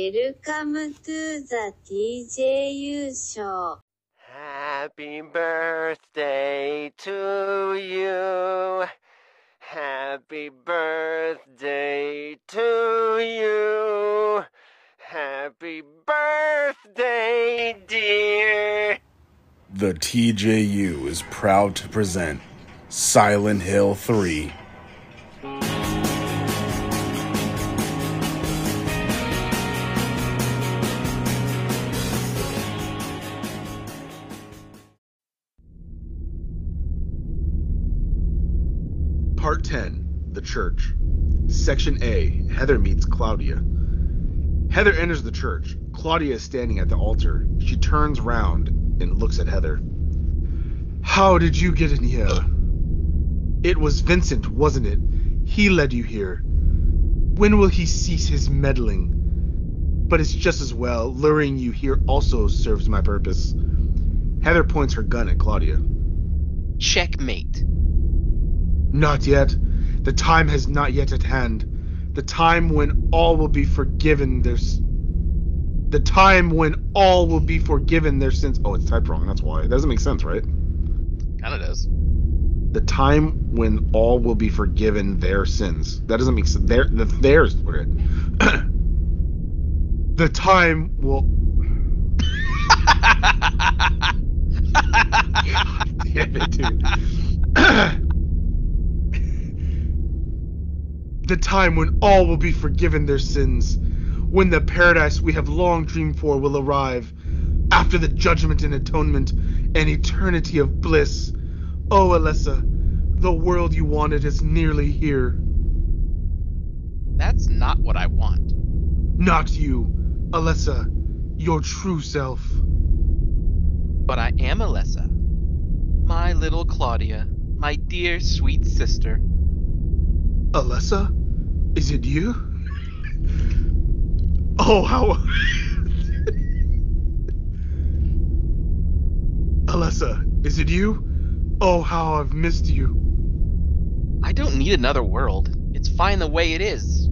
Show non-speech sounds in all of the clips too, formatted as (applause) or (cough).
Welcome to the TJU show. Happy birthday to you. Happy birthday to you. Happy birthday, dear. The TJU is proud to present Silent Hill 3. Church. Section A Heather meets Claudia. Heather enters the church. Claudia is standing at the altar. She turns round and looks at Heather. How did you get in here? It was Vincent, wasn't it? He led you here. When will he cease his meddling? But it's just as well. Luring you here also serves my purpose. Heather points her gun at Claudia. Checkmate. Not yet. The time has not yet at hand. The time when all will be forgiven their The time when all will be forgiven their sins. Oh, it's typed wrong. That's why. It doesn't make sense, right? Kinda does. The time when all will be forgiven their sins. That doesn't make sense. Their the theirs. (coughs) The time will. (laughs) God Damn it, dude. (laughs) the time when all will be forgiven their sins, when the paradise we have long dreamed for will arrive, after the judgment and atonement, an eternity of bliss. Oh, Alessa, the world you wanted is nearly here. That's not what I want. Not you, Alessa, your true self. But I am Alessa. My little Claudia. My dear sweet sister. Alessa? Is it you? (laughs) Oh, how. (laughs) Alessa, is it you? Oh, how I've missed you. I don't need another world. It's fine the way it is.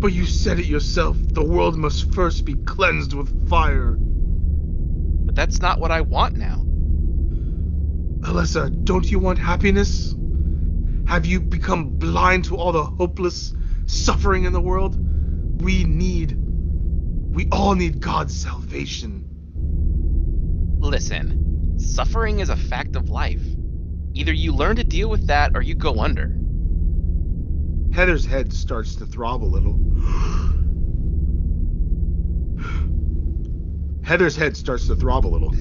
But you said it yourself. The world must first be cleansed with fire. But that's not what I want now. Alessa, don't you want happiness? Have you become blind to all the hopeless suffering in the world? We need. We all need God's salvation. Listen, suffering is a fact of life. Either you learn to deal with that or you go under. Heather's head starts to throb a little. Heather's head starts to throb a little.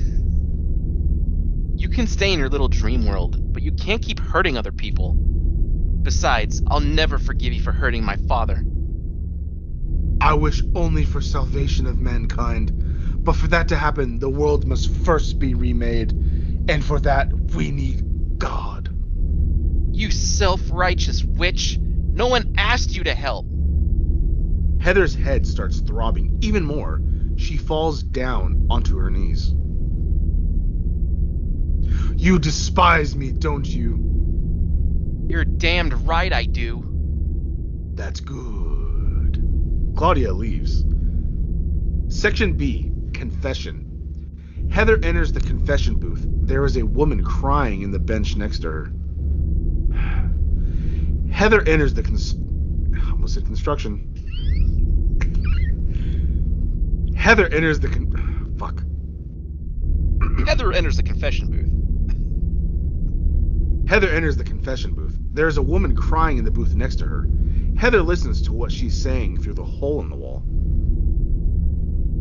You can stay in your little dream world, but you can't keep hurting other people. Besides, I'll never forgive you for hurting my father. I wish only for salvation of mankind. But for that to happen, the world must first be remade. And for that, we need God. You self righteous witch! No one asked you to help! Heather's head starts throbbing even more. She falls down onto her knees. You despise me, don't you? You're damned right I do. That's good. Claudia leaves. Section B Confession. Heather enters the confession booth. There is a woman crying in the bench next to her. (sighs) Heather enters the cons- (sighs) almost said construction. Heather enters the con- (sighs) fuck. Heather enters the confession booth. Heather enters the confession booth. There is a woman crying in the booth next to her. Heather listens to what she's saying through the hole in the wall.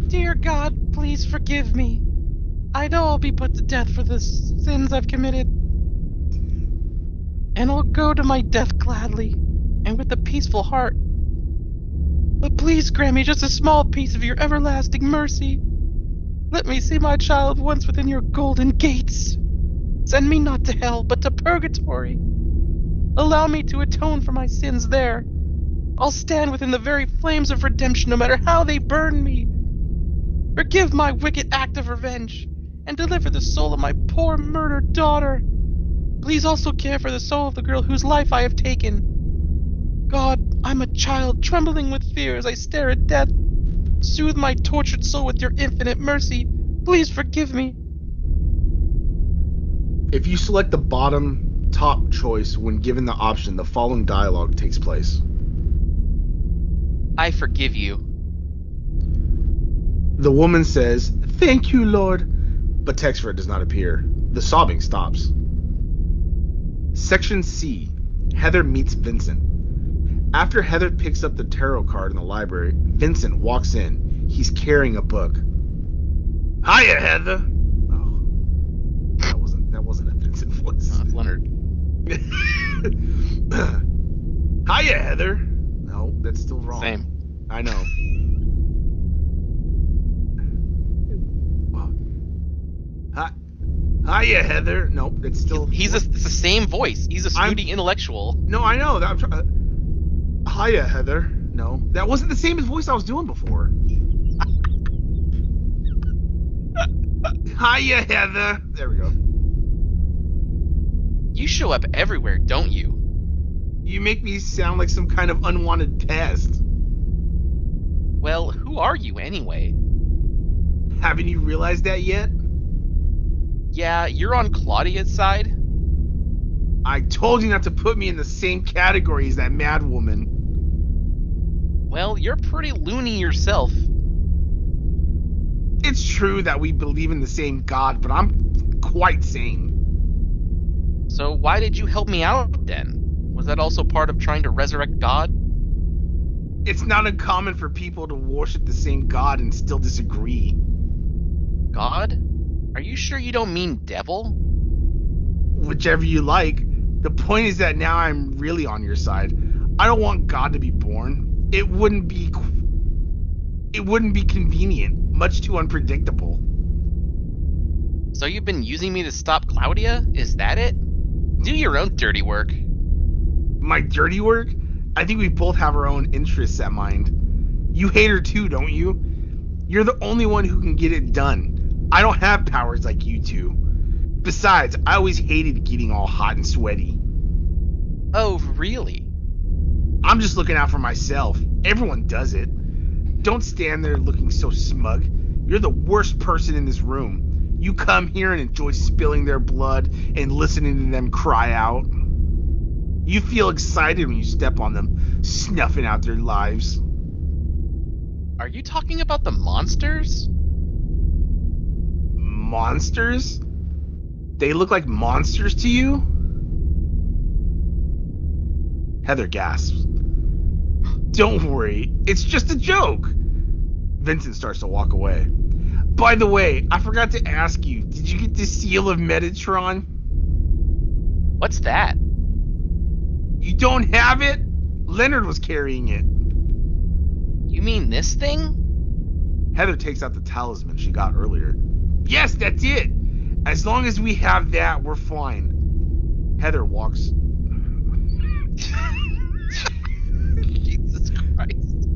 Dear God, please forgive me. I know I'll be put to death for the sins I've committed. And I'll go to my death gladly and with a peaceful heart. But please grant me just a small piece of your everlasting mercy. Let me see my child once within your golden gates. Send me not to hell, but to purgatory. Allow me to atone for my sins there. I'll stand within the very flames of redemption no matter how they burn me. Forgive my wicked act of revenge, and deliver the soul of my poor murdered daughter. Please also care for the soul of the girl whose life I have taken. God, I'm a child trembling with fear as I stare at death. Soothe my tortured soul with your infinite mercy. Please forgive me. If you select the bottom top choice when given the option, the following dialogue takes place. I forgive you. The woman says, Thank you, Lord. But Texford does not appear. The sobbing stops. Section C Heather meets Vincent. After Heather picks up the tarot card in the library, Vincent walks in. He's carrying a book. Hiya, Heather. Oh, that wasn't that wasn't a Uh, Leonard. (laughs) Hiya, Heather. No, that's still wrong. Same. I know. Hi, hiya, Heather. Nope, that's still. He's a, it's the same voice. He's a I'm- intellectual. No, I know. That I'm trying. Hiya, Heather. No, that wasn't the same as voice I was doing before. (laughs) hiya, Heather. There we go. You show up everywhere, don't you? You make me sound like some kind of unwanted pest. Well, who are you anyway? Haven't you realized that yet? Yeah, you're on Claudia's side. I told you not to put me in the same category as that mad woman. Well, you're pretty loony yourself. It's true that we believe in the same God, but I'm quite sane. So why did you help me out then? Was that also part of trying to resurrect God? It's not uncommon for people to worship the same God and still disagree. God? Are you sure you don't mean devil? Whichever you like. The point is that now I'm really on your side. I don't want God to be born. It wouldn't be it wouldn't be convenient, much too unpredictable. So you've been using me to stop Claudia? Is that it? Do your own dirty work. My dirty work? I think we both have our own interests at mind. You hate her too, don't you? You're the only one who can get it done. I don't have powers like you two. Besides, I always hated getting all hot and sweaty. Oh, really? I'm just looking out for myself. Everyone does it. Don't stand there looking so smug. You're the worst person in this room. You come here and enjoy spilling their blood and listening to them cry out. You feel excited when you step on them, snuffing out their lives. Are you talking about the monsters? Monsters? They look like monsters to you? Heather gasps. Don't worry, it's just a joke. Vincent starts to walk away. By the way, I forgot to ask you, did you get the seal of Metatron? What's that? You don't have it? Leonard was carrying it. You mean this thing? Heather takes out the talisman she got earlier. Yes, that's it. As long as we have that, we're fine. Heather walks. (laughs) Jesus Christ.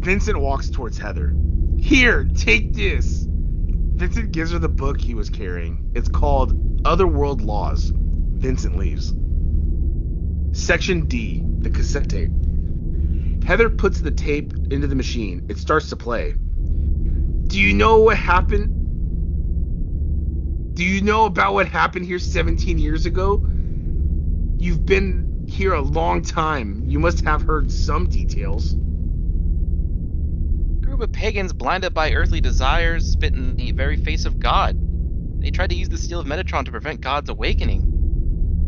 Vincent walks towards Heather. Here, take this. Vincent gives her the book he was carrying. It's called Otherworld Laws. Vincent leaves. Section D, the cassette tape. Heather puts the tape into the machine. It starts to play. Do you know what happened? Do you know about what happened here 17 years ago? You've been here a long time. You must have heard some details. Group of pagans blinded by earthly desires spit in the very face of God. They tried to use the steel of Metatron to prevent God's awakening.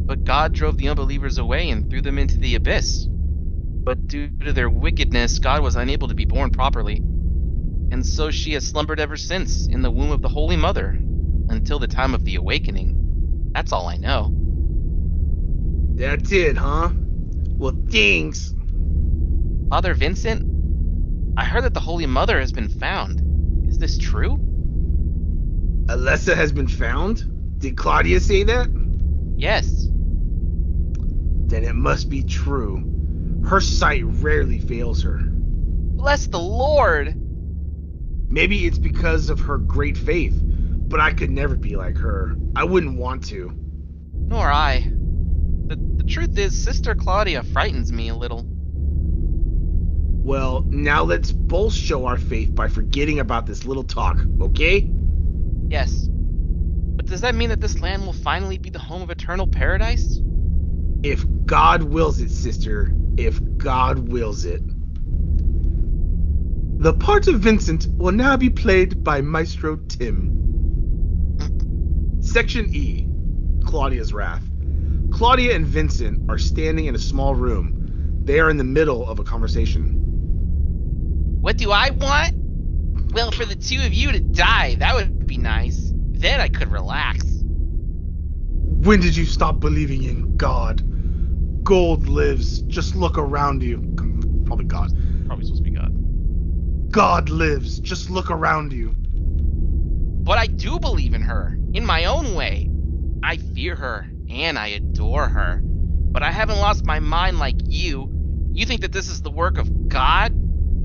But God drove the unbelievers away and threw them into the abyss. But due to their wickedness, God was unable to be born properly. And so she has slumbered ever since in the womb of the Holy Mother until the time of the awakening. That's all I know. That's it, huh? Well, thanks. Father Vincent, I heard that the Holy Mother has been found. Is this true? Alessa has been found? Did Claudia say that? Yes. Then it must be true. Her sight rarely fails her. Bless the Lord! Maybe it's because of her great faith, but I could never be like her. I wouldn't want to. Nor I. The, the truth is, Sister Claudia frightens me a little. Well, now let's both show our faith by forgetting about this little talk, okay? Yes. But does that mean that this land will finally be the home of eternal paradise? If God wills it, sister. If God wills it. The part of Vincent will now be played by Maestro Tim. Section E Claudia's Wrath. Claudia and Vincent are standing in a small room. They are in the middle of a conversation. What do I want? Well, for the two of you to die, that would be nice. Then I could relax. When did you stop believing in God? Gold lives. Just look around you. Probably God. Probably supposed to be God. God lives. Just look around you. But I do believe in her, in my own way. I fear her, and I adore her. But I haven't lost my mind like you. You think that this is the work of God?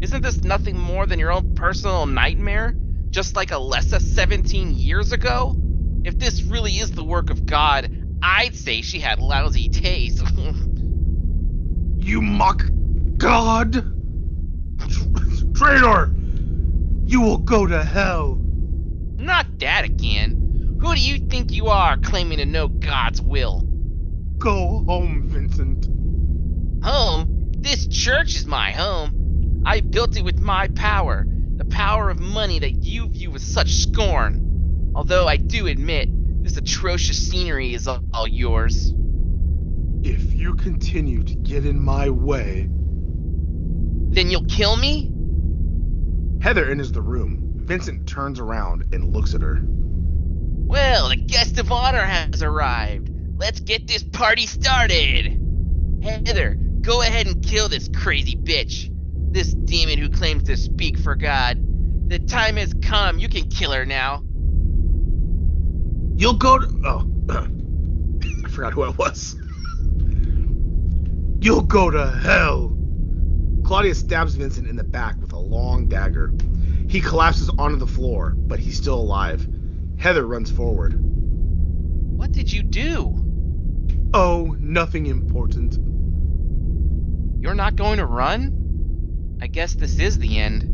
Isn't this nothing more than your own personal nightmare? Just like Alessa 17 years ago? If this really is the work of God, I'd say she had lousy taste. (laughs) You mock God? Traitor! You will go to hell. Not that again. Who do you think you are claiming to know God's will? Go home, Vincent. Home? This church is my home. I built it with my power, the power of money that you view with such scorn. Although I do admit, this atrocious scenery is all, all yours. If you continue to get in my way. Then you'll kill me? Heather enters the room. Vincent turns around and looks at her. Well, the guest of honor has arrived. Let's get this party started. Heather, go ahead and kill this crazy bitch. This demon who claims to speak for God. The time has come. You can kill her now. You'll go to. Oh. (clears throat) I forgot who I was. You'll go to hell. Claudia stabs Vincent in the back with a long dagger. He collapses onto the floor, but he's still alive. Heather runs forward. What did you do? Oh, nothing important. You're not going to run? I guess this is the end.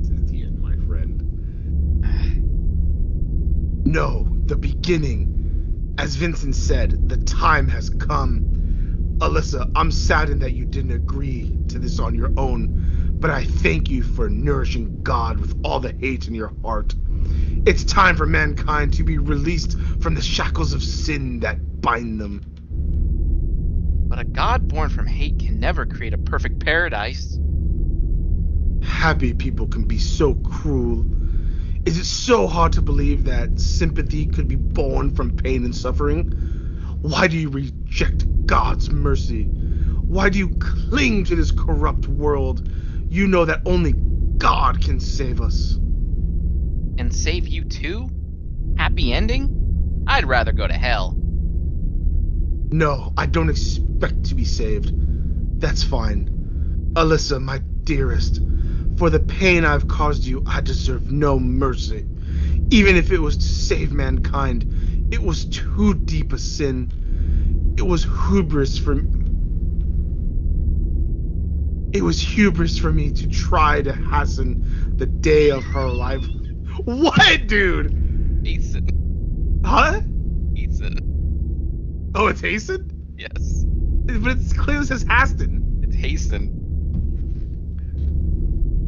This is the end, my friend. (sighs) No, the beginning. As Vincent said, the time has come. Alyssa, I'm saddened that you didn't agree to this on your own, but I thank you for nourishing God with all the hate in your heart. It's time for mankind to be released from the shackles of sin that bind them. But a god born from hate can never create a perfect paradise. Happy people can be so cruel. Is it so hard to believe that sympathy could be born from pain and suffering? Why do you reject God's mercy? Why do you cling to this corrupt world? You know that only God can save us. And save you too? Happy ending? I'd rather go to hell. No, I don't expect to be saved. That's fine. Alyssa, my dearest, for the pain I've caused you, I deserve no mercy. Even if it was to save mankind, it was too deep a sin. It was hubris for me. It was hubris for me to try to hasten the day of her life. What, dude? Ethan. Huh? Ethan. Oh, it's hasten? Yes. But it's clearly says Haston. It's hasten.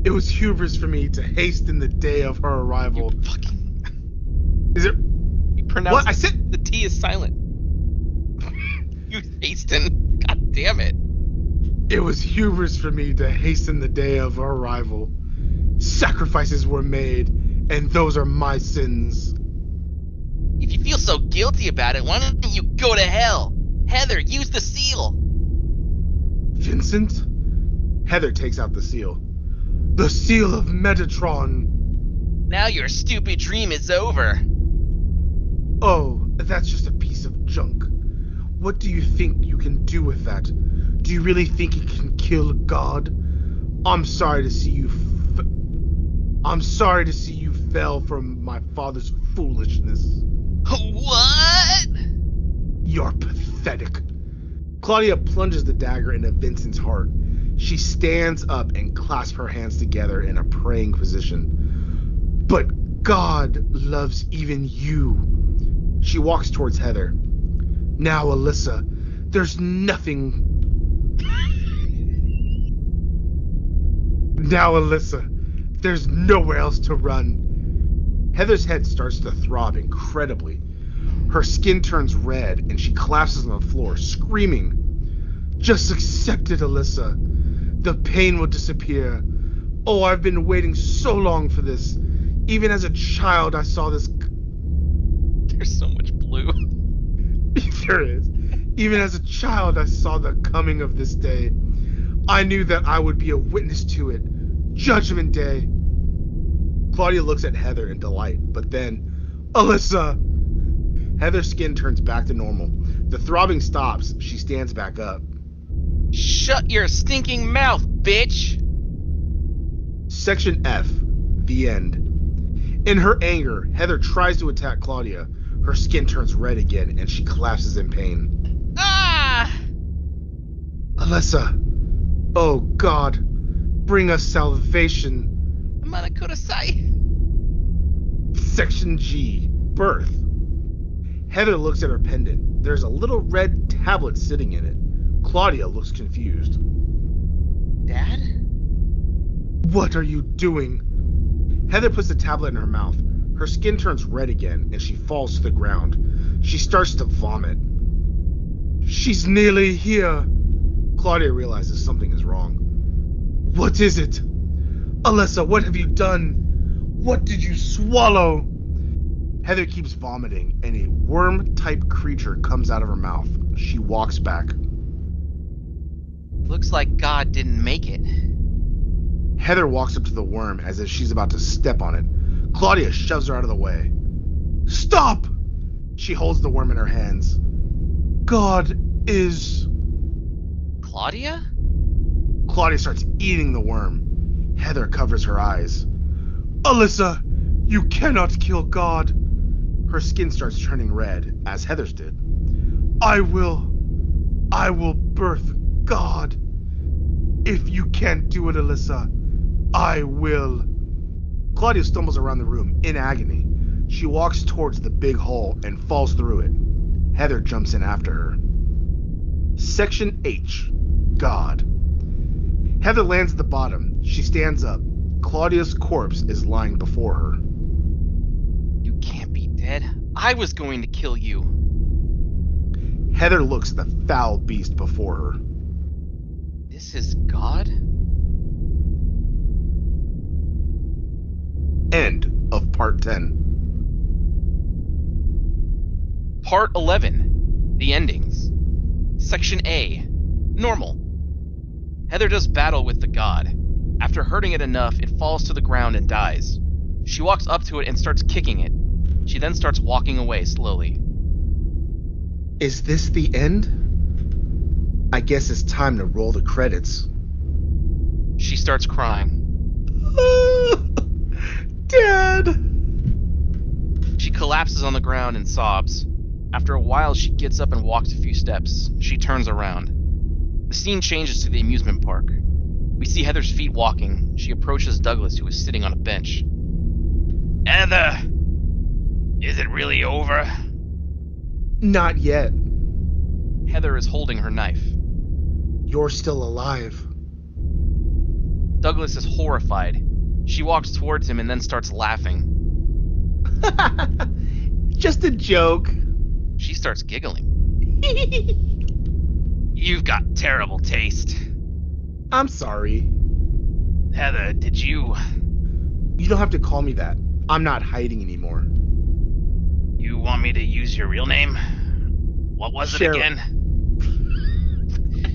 It was hubris for me to hasten the day of her arrival. You fucking. (laughs) Is it? You pronounce What? I said. the T is silent. (laughs) you hasten. God damn it. It was hubris for me to hasten the day of her arrival. Sacrifices were made, and those are my sins. If you feel so guilty about it, why don't you go to hell? Heather, use the seal. Vincent? Heather takes out the seal. The seal of Metatron. Now your stupid dream is over. Oh, that's just a piece of junk. What do you think you can do with that? Do you really think it can kill God? I'm sorry to see you. F- I'm sorry to see you fell from my father's foolishness. What? You're pathetic. Claudia plunges the dagger into Vincent's heart. She stands up and clasps her hands together in a praying position. But God loves even you. She walks towards Heather. Now, Alyssa, there's nothing. now, Alyssa, there's nowhere else to run. Heather's head starts to throb incredibly. Her skin turns red and she collapses on the floor, screaming. Just accept it, Alyssa. The pain will disappear. Oh, I've been waiting so long for this. Even as a child, I saw this. There's so much blue. (laughs) there is. Even as a child, I saw the coming of this day. I knew that I would be a witness to it. Judgment Day. Claudia looks at Heather in delight, but then, Alyssa! Heather's skin turns back to normal. The throbbing stops. She stands back up. Shut your stinking mouth, bitch! Section F. The end. In her anger, Heather tries to attack Claudia. Her skin turns red again and she collapses in pain. Ah! Alyssa! Oh God! Bring us salvation! Amana Kurosai. Section G. Birth. Heather looks at her pendant. There's a little red tablet sitting in it. Claudia looks confused. Dad? What are you doing? Heather puts the tablet in her mouth. Her skin turns red again and she falls to the ground. She starts to vomit. She's nearly here. Claudia realizes something is wrong. What is it? Alessa, what have you done? What did you swallow? Heather keeps vomiting, and a worm type creature comes out of her mouth. She walks back. Looks like God didn't make it. Heather walks up to the worm as if she's about to step on it. Claudia shoves her out of the way. Stop! She holds the worm in her hands. God is. Claudia? Claudia starts eating the worm. Heather covers her eyes. Alyssa, you cannot kill God. Her skin starts turning red, as Heather's did. I will. I will birth God. If you can't do it, Alyssa, I will. Claudia stumbles around the room in agony. She walks towards the big hole and falls through it. Heather jumps in after her. Section H God. Heather lands at the bottom. She stands up. Claudia's corpse is lying before her. Dead. I was going to kill you. Heather looks at the foul beast before her. This is God? End of part 10. Part 11 The Endings. Section A Normal. Heather does battle with the god. After hurting it enough, it falls to the ground and dies. She walks up to it and starts kicking it. She then starts walking away slowly. Is this the end? I guess it's time to roll the credits. She starts crying. (laughs) Dad! She collapses on the ground and sobs. After a while, she gets up and walks a few steps. She turns around. The scene changes to the amusement park. We see Heather's feet walking. She approaches Douglas, who is sitting on a bench. Heather! Is it really over? Not yet. Heather is holding her knife. You're still alive. Douglas is horrified. She walks towards him and then starts laughing. (laughs) Just a joke. She starts giggling. (laughs) You've got terrible taste. I'm sorry. Heather, did you. You don't have to call me that. I'm not hiding anymore. You want me to use your real name? What was Cheryl. it again?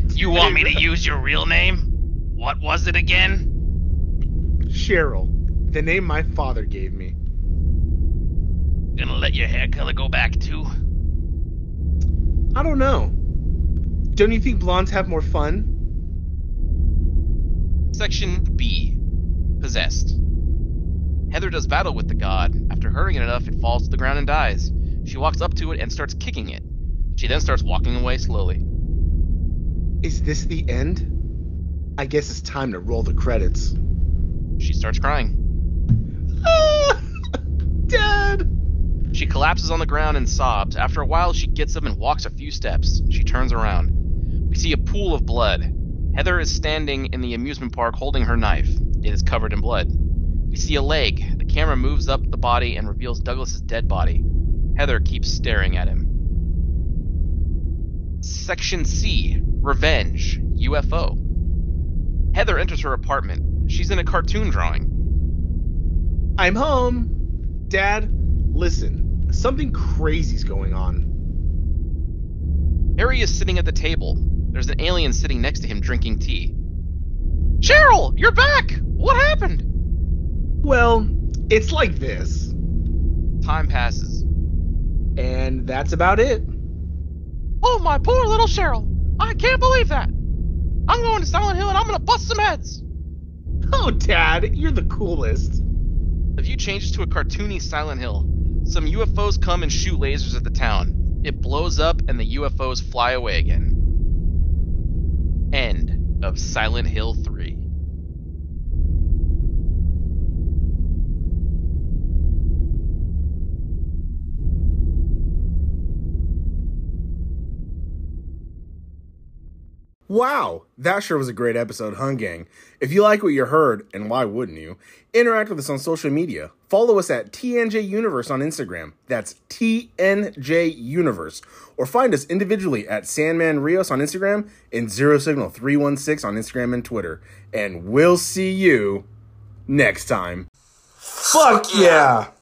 (laughs) You want me to use your real name? What was it again? Cheryl, the name my father gave me. Gonna let your hair color go back too? I don't know. Don't you think blondes have more fun? Section B Possessed. Heather does battle with the god. After hurting it enough, it falls to the ground and dies. She walks up to it and starts kicking it. She then starts walking away slowly. Is this the end? I guess it's time to roll the credits. She starts crying. Ah! (laughs) Dad! She collapses on the ground and sobs. After a while, she gets up and walks a few steps. She turns around. We see a pool of blood. Heather is standing in the amusement park holding her knife. It is covered in blood. We see a leg. The camera moves up the body and reveals Douglas's dead body. Heather keeps staring at him. Section C Revenge UFO. Heather enters her apartment. She's in a cartoon drawing. I'm home. Dad, listen. Something crazy's going on. Harry is sitting at the table. There's an alien sitting next to him drinking tea. Cheryl, you're back! What happened? Well, it's like this. Time passes. And that's about it. Oh, my poor little Cheryl. I can't believe that. I'm going to Silent Hill and I'm going to bust some heads. Oh, Dad, you're the coolest. The view changes to a cartoony Silent Hill. Some UFOs come and shoot lasers at the town. It blows up and the UFOs fly away again. End of Silent Hill 3. Wow, that sure was a great episode, huh, gang? If you like what you heard, and why wouldn't you, interact with us on social media. Follow us at TNJ Universe on Instagram. That's TNJ Universe. Or find us individually at Sandman Rios on Instagram and Zero Signal 316 on Instagram and Twitter. And we'll see you next time. Fuck yeah!